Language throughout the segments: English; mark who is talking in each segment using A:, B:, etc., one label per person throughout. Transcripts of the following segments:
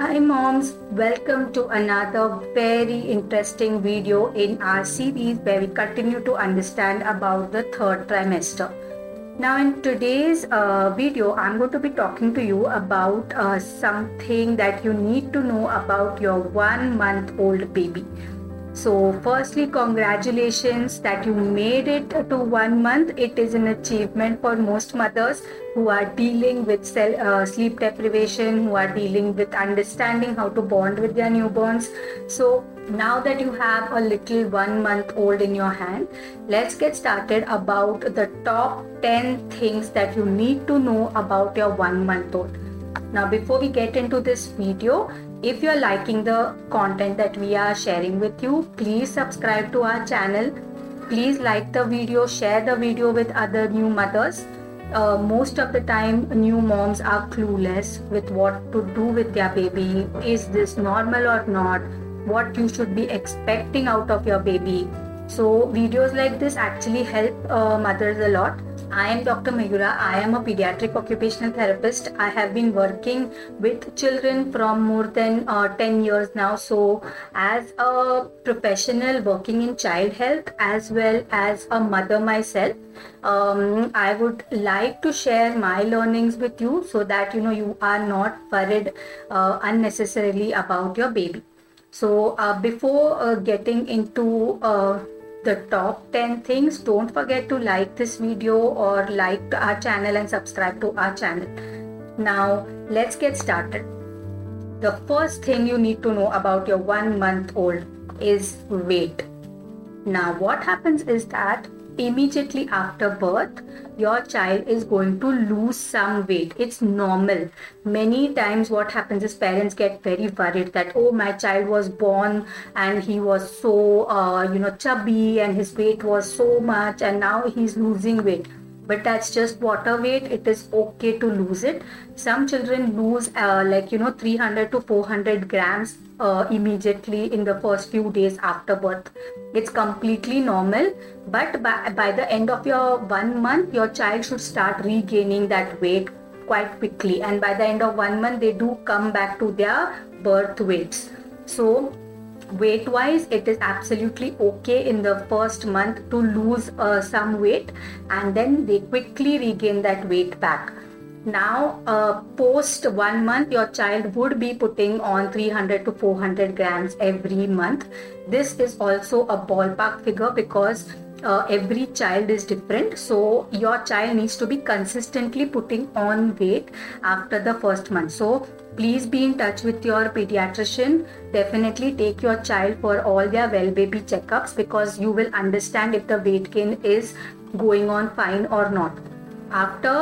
A: Hi moms, welcome to another very interesting video in our series where we continue to understand about the third trimester. Now in today's uh, video, I'm going to be talking to you about uh, something that you need to know about your one month old baby. So, firstly, congratulations that you made it to one month. It is an achievement for most mothers who are dealing with uh, sleep deprivation, who are dealing with understanding how to bond with their newborns. So, now that you have a little one month old in your hand, let's get started about the top 10 things that you need to know about your one month old. Now, before we get into this video, if you're liking the content that we are sharing with you, please subscribe to our channel. Please like the video, share the video with other new mothers. Uh, most of the time, new moms are clueless with what to do with their baby. Is this normal or not? What you should be expecting out of your baby. So, videos like this actually help uh, mothers a lot I am Dr. Mayura. I am a pediatric occupational therapist. I have been working with children from more than uh, 10 years now. So, as a professional working in child health as well as a mother myself, um, I would like to share my learnings with you so that you know you are not worried uh, unnecessarily about your baby. So, uh, before uh, getting into uh, the top 10 things. Don't forget to like this video or like our channel and subscribe to our channel. Now let's get started. The first thing you need to know about your one month old is weight. Now what happens is that immediately after birth your child is going to lose some weight. It's normal. Many times what happens is parents get very worried that oh my child was born and he was so uh, you know chubby and his weight was so much and now he's losing weight but that's just water weight. It is okay to lose it. Some children lose uh, like you know 300 to 400 grams uh, immediately in the first few days after birth. It's completely normal. But by, by the end of your one month your child should start regaining that weight quite quickly. And by the end of one month they do come back to their birth weights. So weight wise it is absolutely okay in the first month to lose uh, some weight and then they quickly regain that weight back. Now uh, post one month your child would be putting on 300 to 400 grams every month. This is also a ballpark figure because uh, every child is different. So your child needs to be consistently putting on weight after the first month. So please be in touch with your pediatrician. Definitely take your child for all their well baby checkups because you will understand if the weight gain is going on fine or not. After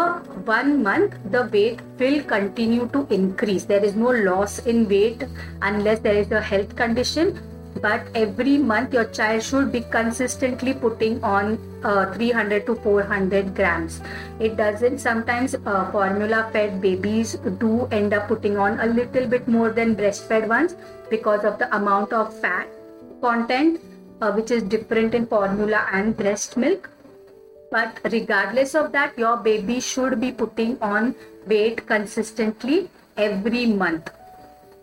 A: one month the weight will continue to increase. There is no loss in weight unless there is a health condition but every month your child should be consistently putting on uh, 300 to 400 grams. It doesn't sometimes uh, formula fed babies do end up putting on a little bit more than breastfed ones because of the amount of fat content uh, which is different in formula and breast milk. But regardless of that your baby should be putting on weight consistently every month.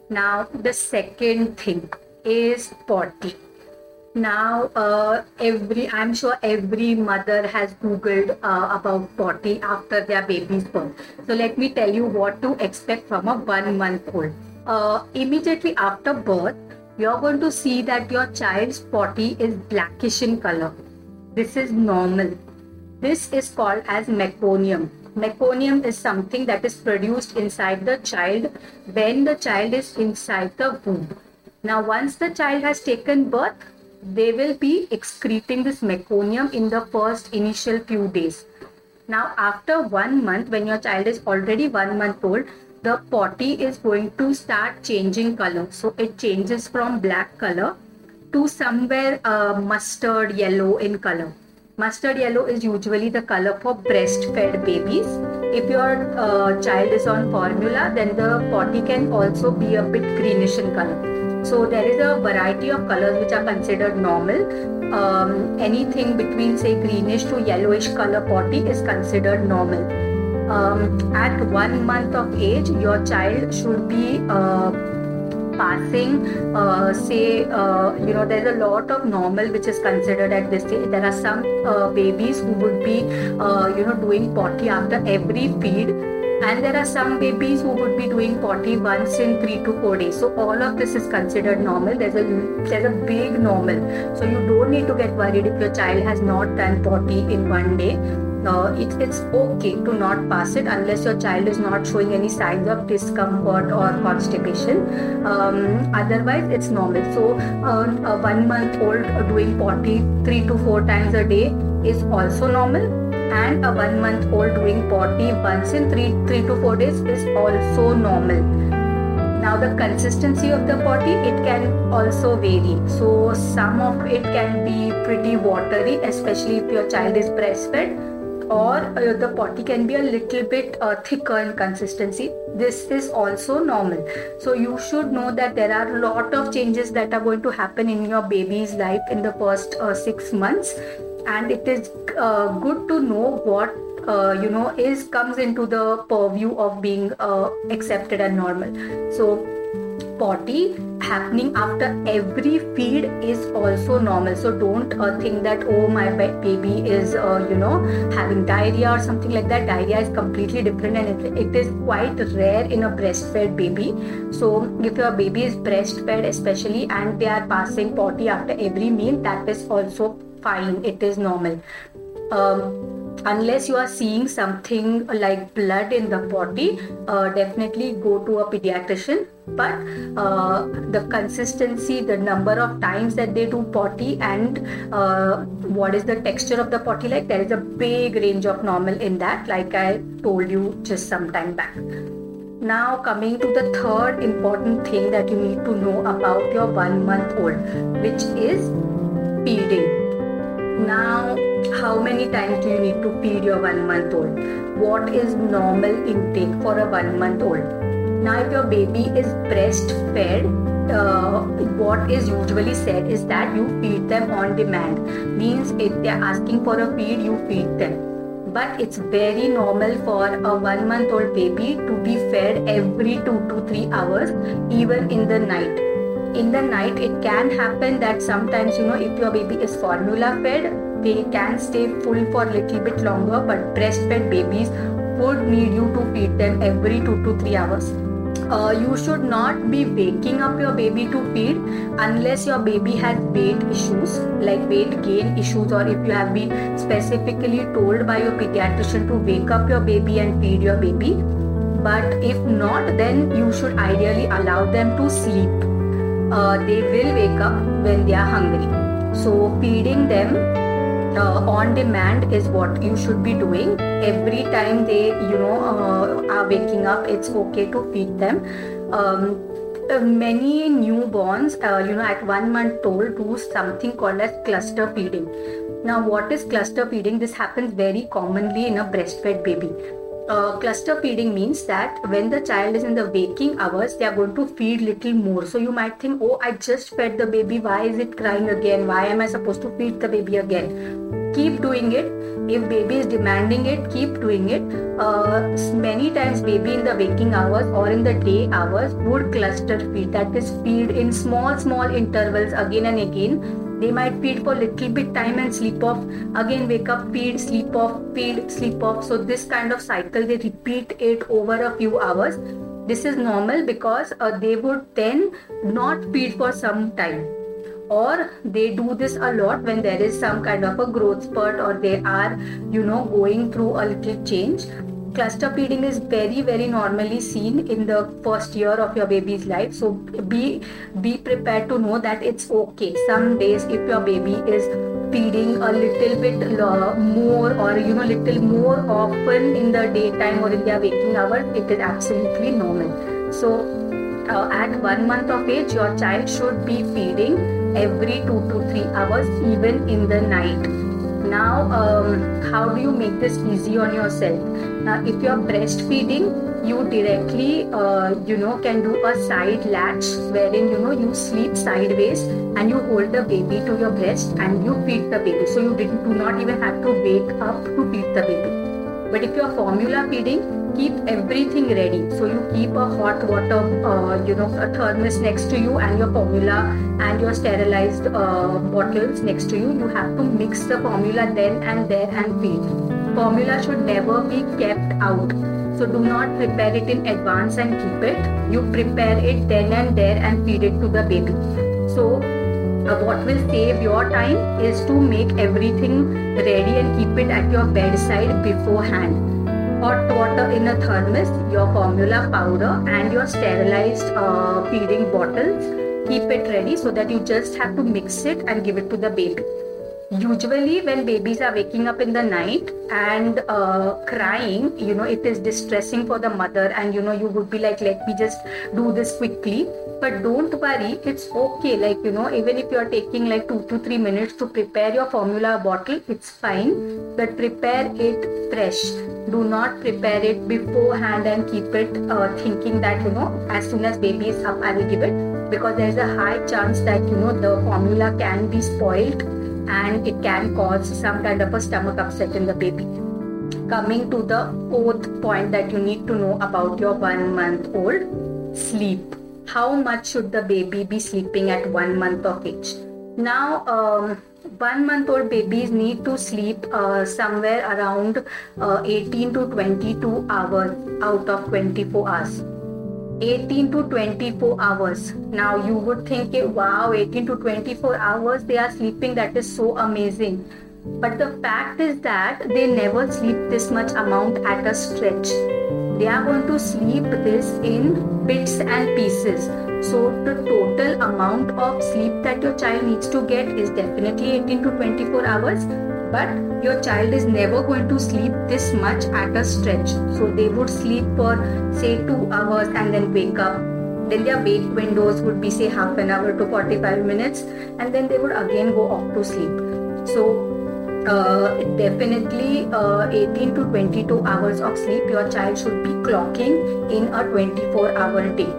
A: Now the second thing is potty. Now uh, every i'm sure every mother has googled uh, about potty after their baby's birth. So let me tell you what to expect from a one month old uh, immediately after birth you're going to see that your child's potty is blackish in color. This is normal. This is called as meconium. Meconium is something that is produced inside the child when the child is inside the womb now, once the child has taken birth, they will be excreting this meconium in the first initial few days. Now, after one month, when your child is already one month old, the potty is going to start changing color. So, it changes from black color to somewhere uh, mustard yellow in color. Mustard yellow is usually the color for breastfed babies. If your uh, child is on formula, then the potty can also be a bit greenish in color. So there is a variety of colors which are considered normal. Um, anything between say greenish to yellowish color potty is considered normal. Um, at one month of age, your child should be uh, passing uh, say uh, you know there's a lot of normal which is considered at this stage there are some uh, babies who would be uh, you know doing potty after every feed and there are some babies who would be doing potty once in 3 to 4 days. So all of this is considered normal. There's a there's a big normal. So you don't need to get worried if your child has not done potty in one day. Uh, it, it's okay to not pass it unless your child is not showing any signs of discomfort or constipation. Um, otherwise, it's normal. So, uh, a one month old doing potty three to four times a day is also normal, and a one month old doing potty once in three three to four days is also normal. Now, the consistency of the potty it can also vary. So, some of it can be pretty watery, especially if your child is breastfed or uh, the potty can be a little bit uh, thicker in consistency this is also normal so you should know that there are a lot of changes that are going to happen in your baby's life in the first uh, 6 months and it is uh, good to know what uh, you know is comes into the purview of being uh, accepted and normal. So potty happening after every feed is also normal. So don't uh, think that oh my baby is uh, you know having diarrhea or something like that. Diarrhea is completely different and it, it is quite rare in a breastfed baby. So if your baby is breastfed especially and they are passing potty after every meal that is also fine it is normal. Um, unless you are seeing something like blood in the potty uh, definitely go to a pediatrician. But uh, the consistency the number of times that they do potty and uh, what is the texture of the potty like there is a big range of normal in that like i told you just some time back. Now coming to the third important thing that you need to know about your one month old which is feeding now, how many times do you need to feed your one month old? What is normal intake for a one month old? Now, if your baby is breastfed, uh, what is usually said is that you feed them on demand. Means if they are asking for a feed, you feed them. But it's very normal for a one month old baby to be fed every two to three hours, even in the night in the night it can happen that sometimes you know if your baby is formula fed they can stay full for a little bit longer but breastfed babies would need you to feed them every 2 to 3 hours. Uh, you should not be waking up your baby to feed unless your baby has weight issues like weight gain issues or if you have been specifically told by your pediatrician to wake up your baby and feed your baby. But if not then you should ideally allow them to sleep uh, they will wake up when they are hungry. So, feeding them uh, on demand is what you should be doing. Every time they, you know, uh, are waking up, it's okay to feed them. Um, uh, many newborns, uh, you know, at one month old, do something called as cluster feeding. Now, what is cluster feeding? This happens very commonly in a breastfed baby uh, cluster feeding means that when the child is in the waking hours they are going to feed little more. So you might think oh i just fed the baby. Why is it crying again? Why am i supposed to feed the baby again? Keep doing it. If baby is demanding it keep doing it. Uh, many times baby in the waking hours or in the day hours would cluster feed. That is feed in small small intervals again and again they might feed for little bit time and sleep off. Again wake up feed sleep off feed sleep off. So this kind of cycle they repeat it over a few hours. This is normal because uh, they would then not feed for some time. Or they do this a lot when there is some kind of a growth spurt or they are you know going through a little change cluster feeding is very very normally seen in the first year of your baby's life. So be be prepared to know that it's okay. Some days if your baby is feeding a little bit more or you know little more often in the daytime or in their waking hours it is absolutely normal. So uh, at one month of age your child should be feeding every two to three hours even in the night now um, how do you make this easy on yourself? Now if you're breastfeeding you directly uh, you know can do a side latch wherein you know you sleep sideways and you hold the baby to your breast and you feed the baby. So you do not even have to wake up to feed the baby. But if you're formula feeding keep everything ready. So you keep a hot water uh, you know a thermos next to you and your formula and your sterilized uh, bottles next to you. You have to mix the formula then and there and feed. Formula should never be kept out. So do not prepare it in advance and keep it. You prepare it then and there and feed it to the baby. So uh, what will save your time is to make everything ready and keep it at your bedside beforehand hot water in a thermos, your formula powder, and your sterilized uh, feeding bottles. Keep it ready so that you just have to mix it and give it to the baby. Usually, when babies are waking up in the night and uh, crying, you know, it is distressing for the mother, and you know, you would be like, let me just do this quickly. But don't worry it's okay. Like you know even if you're taking like two to three minutes to prepare your formula bottle it's fine. But prepare it fresh. Do not prepare it beforehand and keep it uh, thinking that you know as soon as baby is up i will give it. Because there is a high chance that you know the formula can be spoiled and it can cause some kind of a stomach upset in the baby coming to the fourth point that you need to know about your one month old sleep how much should the baby be sleeping at one month of age? Now, um, one month old babies need to sleep uh, somewhere around uh, 18 to 22 hours out of 24 hours. 18 to 24 hours. Now you would think, wow, 18 to 24 hours they are sleeping, that is so amazing. But the fact is that they never sleep this much amount at a stretch they are going to sleep this in bits and pieces so the total amount of sleep that your child needs to get is definitely 18 to 24 hours but your child is never going to sleep this much at a stretch. So they would sleep for say 2 hours and then wake up. Then their wake windows would be say half an hour to 45 minutes and then they would again go off to sleep. So uh, definitely uh, 18 to 22 hours of sleep your child should be clocking in a 24 hour day.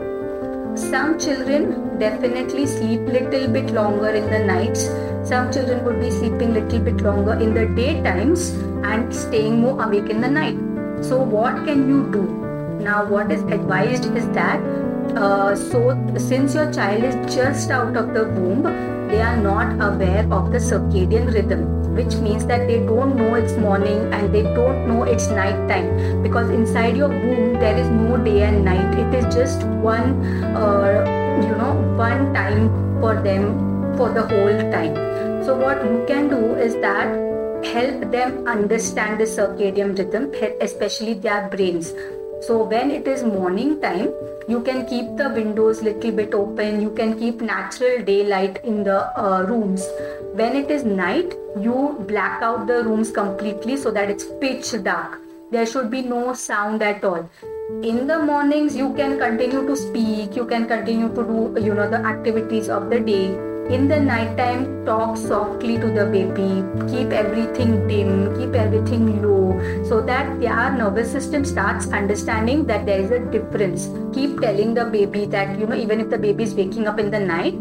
A: Some children definitely sleep little bit longer in the nights some children would be sleeping little bit longer in the daytimes and staying more awake in the night. So what can you do? Now what is advised is that uh, so since your child is just out of the womb they are not aware of the circadian rhythm which means that they don't know it's morning and they don't know it's night time. Because inside your womb there is no day and night. It is just one uh, you know one time for them for the whole time. So what you can do is that help them understand the circadian rhythm especially their brains. So when it is morning time you can keep the windows little bit open. You can keep natural daylight in the uh, rooms. When it is night you black out the rooms completely so that it's pitch dark. There should be no sound at all. In the mornings you can continue to speak. You can continue to do you know the activities of the day in the night time talk softly to the baby. Keep everything dim keep everything low so that their nervous system starts understanding that there is a difference. Keep telling the baby that you know even if the baby is waking up in the night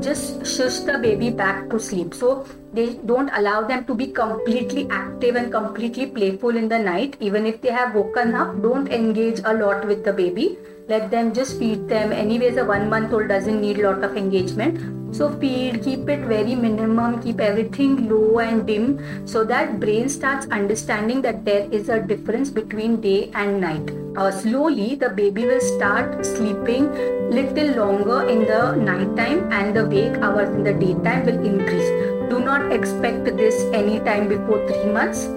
A: just shush the baby back to sleep. So they don't allow them to be completely active and completely playful in the night. Even if they have woken up don't engage a lot with the baby. Let them just feed them. Anyways a one month old doesn't need a lot of engagement so feed keep it very minimum keep everything low and dim so that brain starts understanding that there is a difference between day and night. Uh, slowly the baby will start sleeping little longer in the night time and the wake hours in the daytime will increase. Do not expect this anytime before 3 months.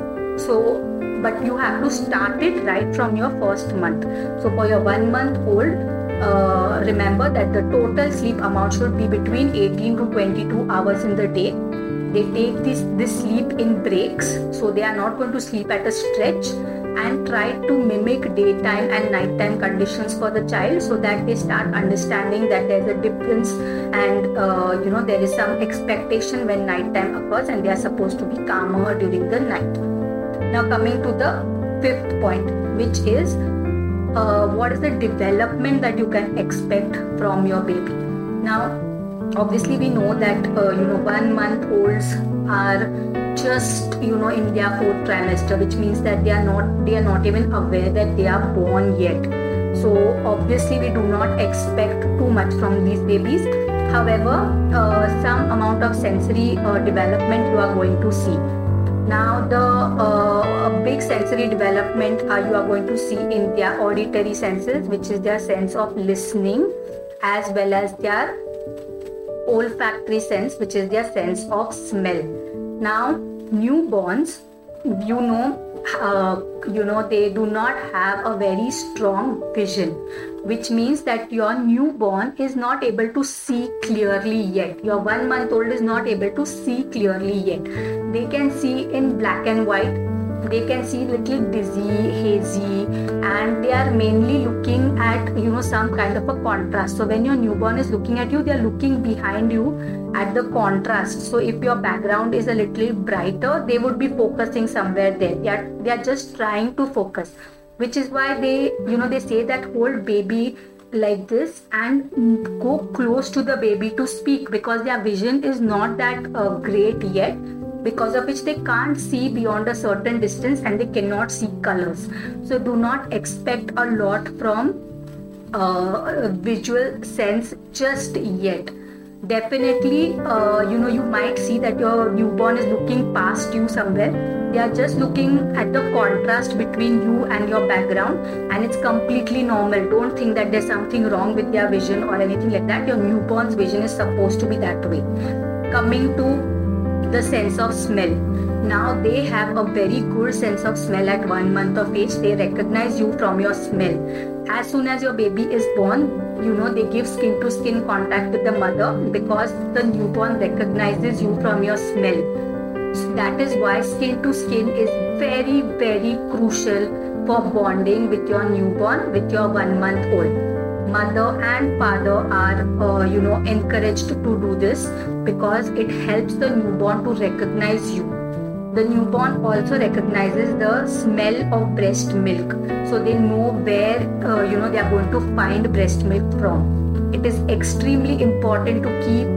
A: So but you have to start it right from your first month. So for your 1 month old uh, remember that the total sleep amount should be between 18 to 22 hours in the day. They take this this sleep in breaks so they are not going to sleep at a stretch and try to mimic daytime and nighttime conditions for the child so that they start understanding that there's a difference and uh, you know there is some expectation when nighttime occurs and they are supposed to be calmer during the night. Now coming to the fifth point which is uh, what is the development that you can expect from your baby? Now obviously we know that uh, you know one month olds are just you know in their fourth trimester which means that they are not they are not even aware that they are born yet. So obviously we do not expect too much from these babies. However uh, some amount of sensory uh, development you are going to see now the uh, big sensory development uh, you are going to see in their auditory senses which is their sense of listening as well as their olfactory sense which is their sense of smell. Now newborns you know uh, you know they do not have a very strong vision which means that your newborn is not able to see clearly yet. Your one month old is not able to see clearly yet. They can see in black and white they can see little dizzy hazy and they are mainly looking at you know some kind of a contrast. So when your newborn is looking at you they are looking behind you at the contrast. So if your background is a little brighter they would be focusing somewhere there. They are they are just trying to focus which is why they you know they say that hold baby like this and go close to the baby to speak because their vision is not that uh, great yet because of which they can't see beyond a certain distance and they cannot see colors. So do not expect a lot from uh, visual sense just yet. Definitely, uh, you know, you might see that your newborn is looking past you somewhere. They are just looking at the contrast between you and your background, and it's completely normal. Don't think that there's something wrong with their vision or anything like that. Your newborn's vision is supposed to be that way. Coming to the sense of smell. Now they have a very good sense of smell at one month of age. They recognize you from your smell. As soon as your baby is born, you know they give skin to skin contact with the mother because the newborn recognizes you from your smell. That is why skin to skin is very, very crucial for bonding with your newborn, with your one month old mother and father are uh, you know encouraged to do this because it helps the newborn to recognize you. The newborn also recognizes the smell of breast milk. So they know where uh, you know they are going to find breast milk from. It is extremely important to keep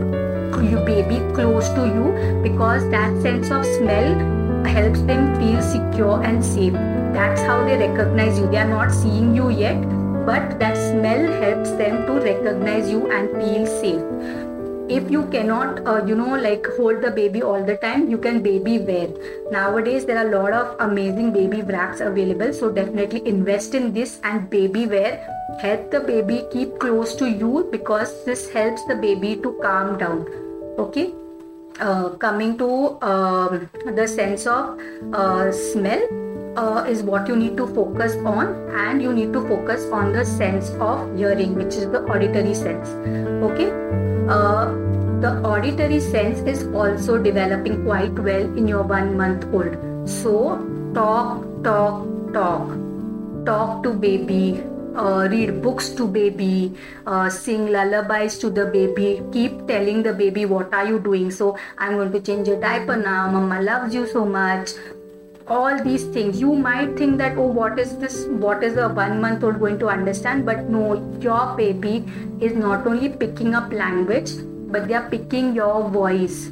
A: your baby close to you because that sense of smell helps them feel secure and safe. That's how they recognize you. They are not seeing you yet but that smell helps them to recognize you and feel safe. If you cannot uh, you know like hold the baby all the time you can baby wear. Nowadays there are a lot of amazing baby wraps available so definitely invest in this and baby wear. Help the baby keep close to you because this helps the baby to calm down okay? Uh, coming to um, the sense of uh, smell uh, is what you need to focus on and you need to focus on the sense of hearing which is the auditory sense okay uh, the auditory sense is also developing quite well in your one month old so talk talk talk talk to baby uh, read books to baby, uh, sing lullabies to the baby, keep telling the baby what are you doing. So I'm going to change your diaper now. Mama loves you so much all these things. You might think that oh what is this what is a one month old going to understand? But no your baby is not only picking up language but they are picking your voice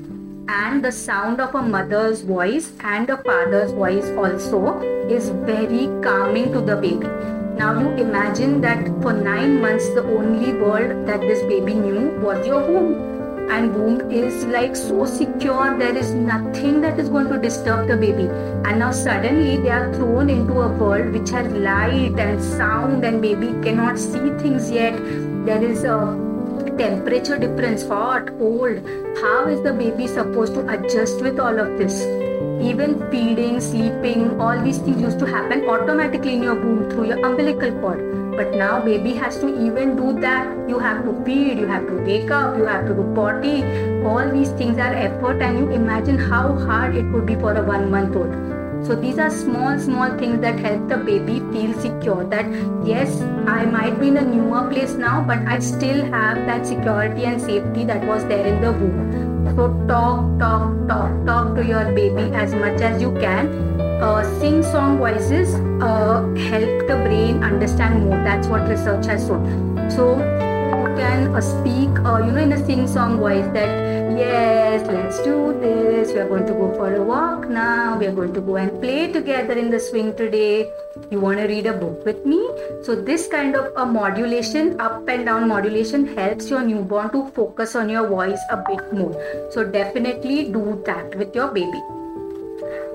A: and the sound of a mother's voice and a father's voice also is very calming to the baby. Now you imagine that for 9 months the only world that this baby knew was your home and womb is like so secure there is nothing that is going to disturb the baby. And now suddenly they are thrown into a world which has light and sound and baby cannot see things yet. There is a temperature difference hot cold. How is the baby supposed to adjust with all of this? Even feeding sleeping all these things used to happen automatically in your womb through your umbilical cord but now baby has to even do that. You have to feed you have to wake up you have to do potty. All these things are effort and you imagine how hard it would be for a one month old so these are small small things that help the baby feel secure that yes i might be in a newer place now but i still have that security and safety that was there in the womb. So talk talk talk talk to your baby as much as you can sing song voices uh, help the brain understand more that's what research has shown so you can uh, speak, uh, you know, in a sing-song voice that yes, let's do this. We are going to go for a walk now. We are going to go and play together in the swing today. You want to read a book with me? So this kind of a modulation, up and down modulation, helps your newborn to focus on your voice a bit more. So definitely do that with your baby.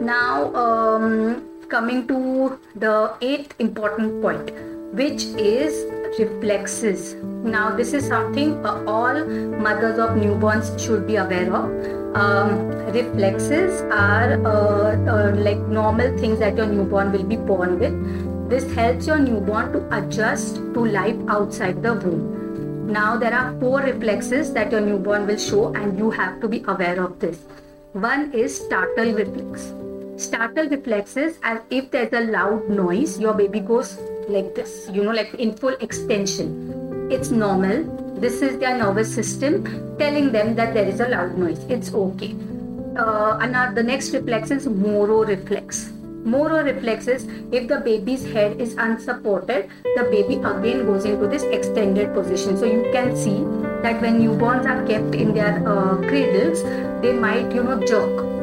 A: Now, um, coming to the eighth important point, which is reflexes. Now, this is something uh, all mothers of newborns should be aware of. Um, reflexes are uh, uh, like normal things that your newborn will be born with. This helps your newborn to adjust to life outside the womb. Now, there are four reflexes that your newborn will show, and you have to be aware of this. One is startle reflex startle reflexes as if there's a loud noise your baby goes like this you know like in full extension. It's normal. This is their nervous system telling them that there is a loud noise. It's okay. Uh, and the next reflex is moro reflex. Moro reflexes if the baby's head is unsupported the baby again goes into this extended position. So you can see that when newborns are kept in their uh, cradles they might you know jerk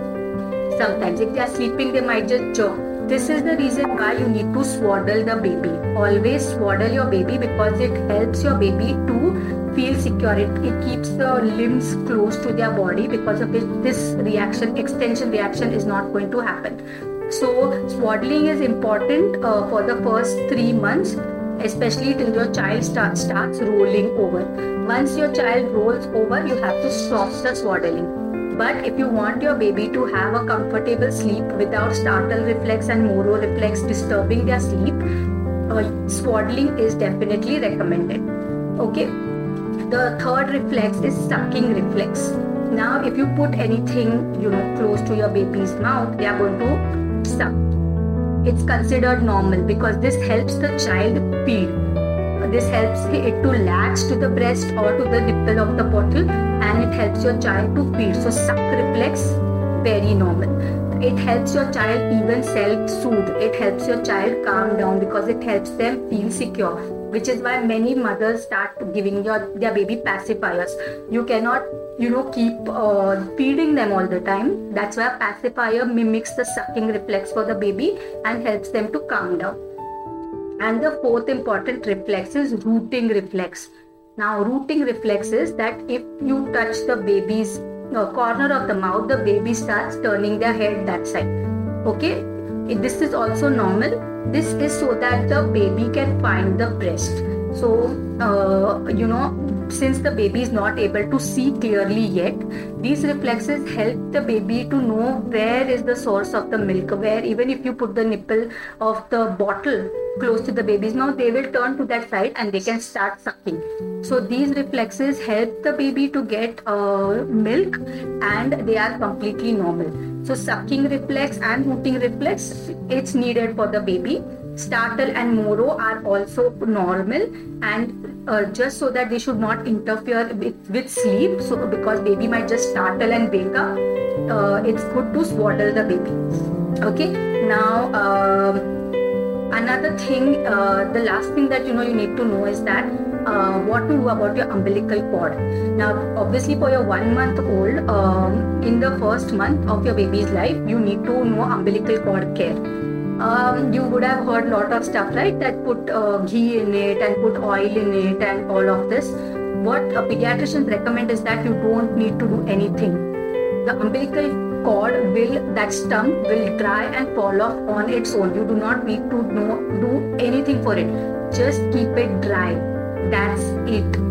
A: Sometimes, if they are sleeping, they might just jerk. This is the reason why you need to swaddle the baby. Always swaddle your baby because it helps your baby to feel secure. It, it keeps the limbs close to their body because of it, this reaction, extension reaction, is not going to happen. So, swaddling is important uh, for the first three months, especially till your child start, starts rolling over. Once your child rolls over, you have to stop the swaddling but if you want your baby to have a comfortable sleep without startle reflex and moro reflex disturbing their sleep, uh, swaddling is definitely recommended. Okay. The third reflex is sucking reflex. Now, if you put anything you know close to your baby's mouth, they are going to suck. It's considered normal because this helps the child feed this helps it to latch to the breast or to the nipple of the bottle and it helps your child to feed. So suck reflex, very normal. It helps your child even self-soothe. It helps your child calm down because it helps them feel secure. Which is why many mothers start giving your their baby pacifiers. You cannot you know keep uh, feeding them all the time that's why pacifier mimics the sucking reflex for the baby and helps them to calm down and the fourth important reflex is rooting reflex. Now, rooting reflex is that if you touch the baby's uh, corner of the mouth, the baby starts turning their head that side. Okay, this is also normal. This is so that the baby can find the breast. So, uh, you know, since the baby is not able to see clearly yet, these reflexes help the baby to know where is the source of the milk, where even if you put the nipple of the bottle close to the baby's mouth, they will turn to that side and they can start sucking. So these reflexes help the baby to get uh, milk and they are completely normal. So sucking reflex and rooting reflex, it's needed for the baby. Startle and moro are also normal and uh, just so that they should not interfere with, with sleep. So because baby might just startle and wake up, uh, it's good to swaddle the baby. Okay. Now. Um, another thing uh, the last thing that you know you need to know is that uh, what to do about your umbilical cord. Now obviously for your one month old um, in the first month of your baby's life you need to know umbilical cord care. Um, you would have heard a lot of stuff right that put uh, ghee in it and put oil in it and all of this. What a pediatricians recommend is that you don't need to do anything. The umbilical cord will that stump will dry and fall off on its own. You do not need to know, do anything for it. Just keep it dry. That's it.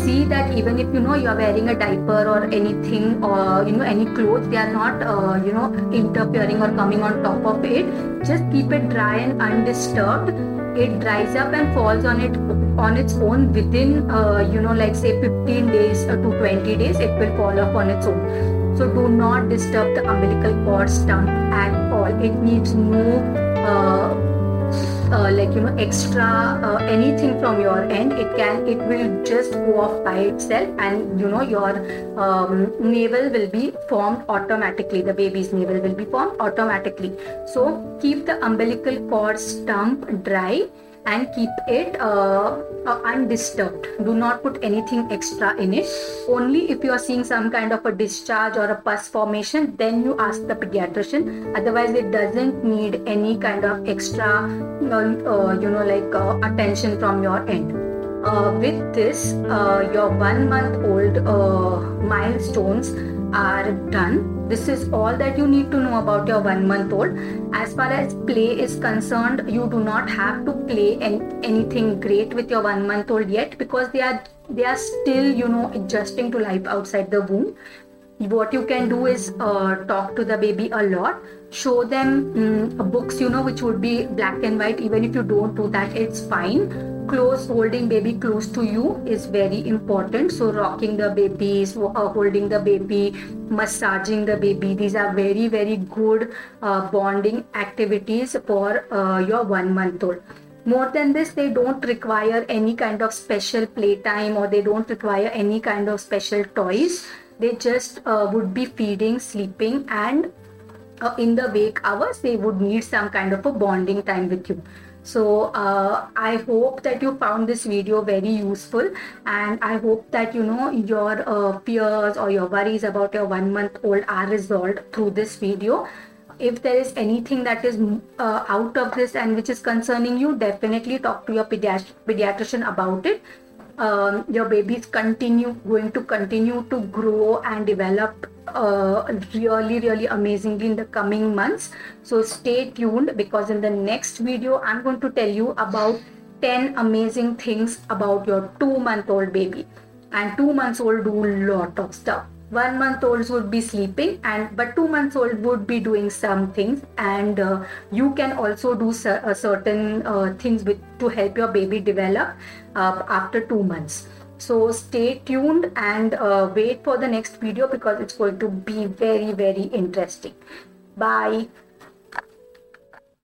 A: See that even if you know you are wearing a diaper or anything or you know any clothes they are not uh, you know interfering or coming on top of it. Just keep it dry and undisturbed. It dries up and falls on it on its own within uh, you know like say 15 days to 20 days it will fall off on its own so do not disturb the umbilical cord stump at all. It needs no uh, uh, like you know extra uh, anything from your end. It can it will just go off by itself, and you know your um, navel will be formed automatically. The baby's navel will be formed automatically. So keep the umbilical cord stump dry and keep it uh, uh, undisturbed. Do not put anything extra in it. Only if you are seeing some kind of a discharge or a pus formation then you ask the pediatrician. Otherwise it doesn't need any kind of extra uh, you know like uh, attention from your end. Uh, with this, uh, your one month old uh, milestones are done. This is all that you need to know about your one month old. As far as play is concerned, you do not have to play an- anything great with your one month old yet because they are they are still you know adjusting to life outside the womb. What you can do is uh, talk to the baby a lot. Show them um, books you know which would be black and white. Even if you don't do that it's fine close holding baby close to you is very important. So rocking the baby uh, holding the baby massaging the baby these are very very good uh, bonding activities for uh, your one month old. More than this they don't require any kind of special playtime or they don't require any kind of special toys. They just uh, would be feeding sleeping and uh, in the wake hours they would need some kind of a bonding time with you so uh, i hope that you found this video very useful and i hope that you know your uh, fears or your worries about your one month old are resolved through this video. If there is anything that is uh, out of this and which is concerning you definitely talk to your pediat- pediatrician about it um, your babies continue going to continue to grow and develop uh, really really amazingly in the coming months. So stay tuned because in the next video i'm going to tell you about 10 amazing things about your two month old baby. And two months old do a lot of stuff. One month olds would be sleeping and but two months old would be doing some things. And uh, you can also do cer- uh, certain uh, things with to help your baby develop uh, after two months. So stay tuned and uh, wait for the next video because it's going to be very very interesting. Bye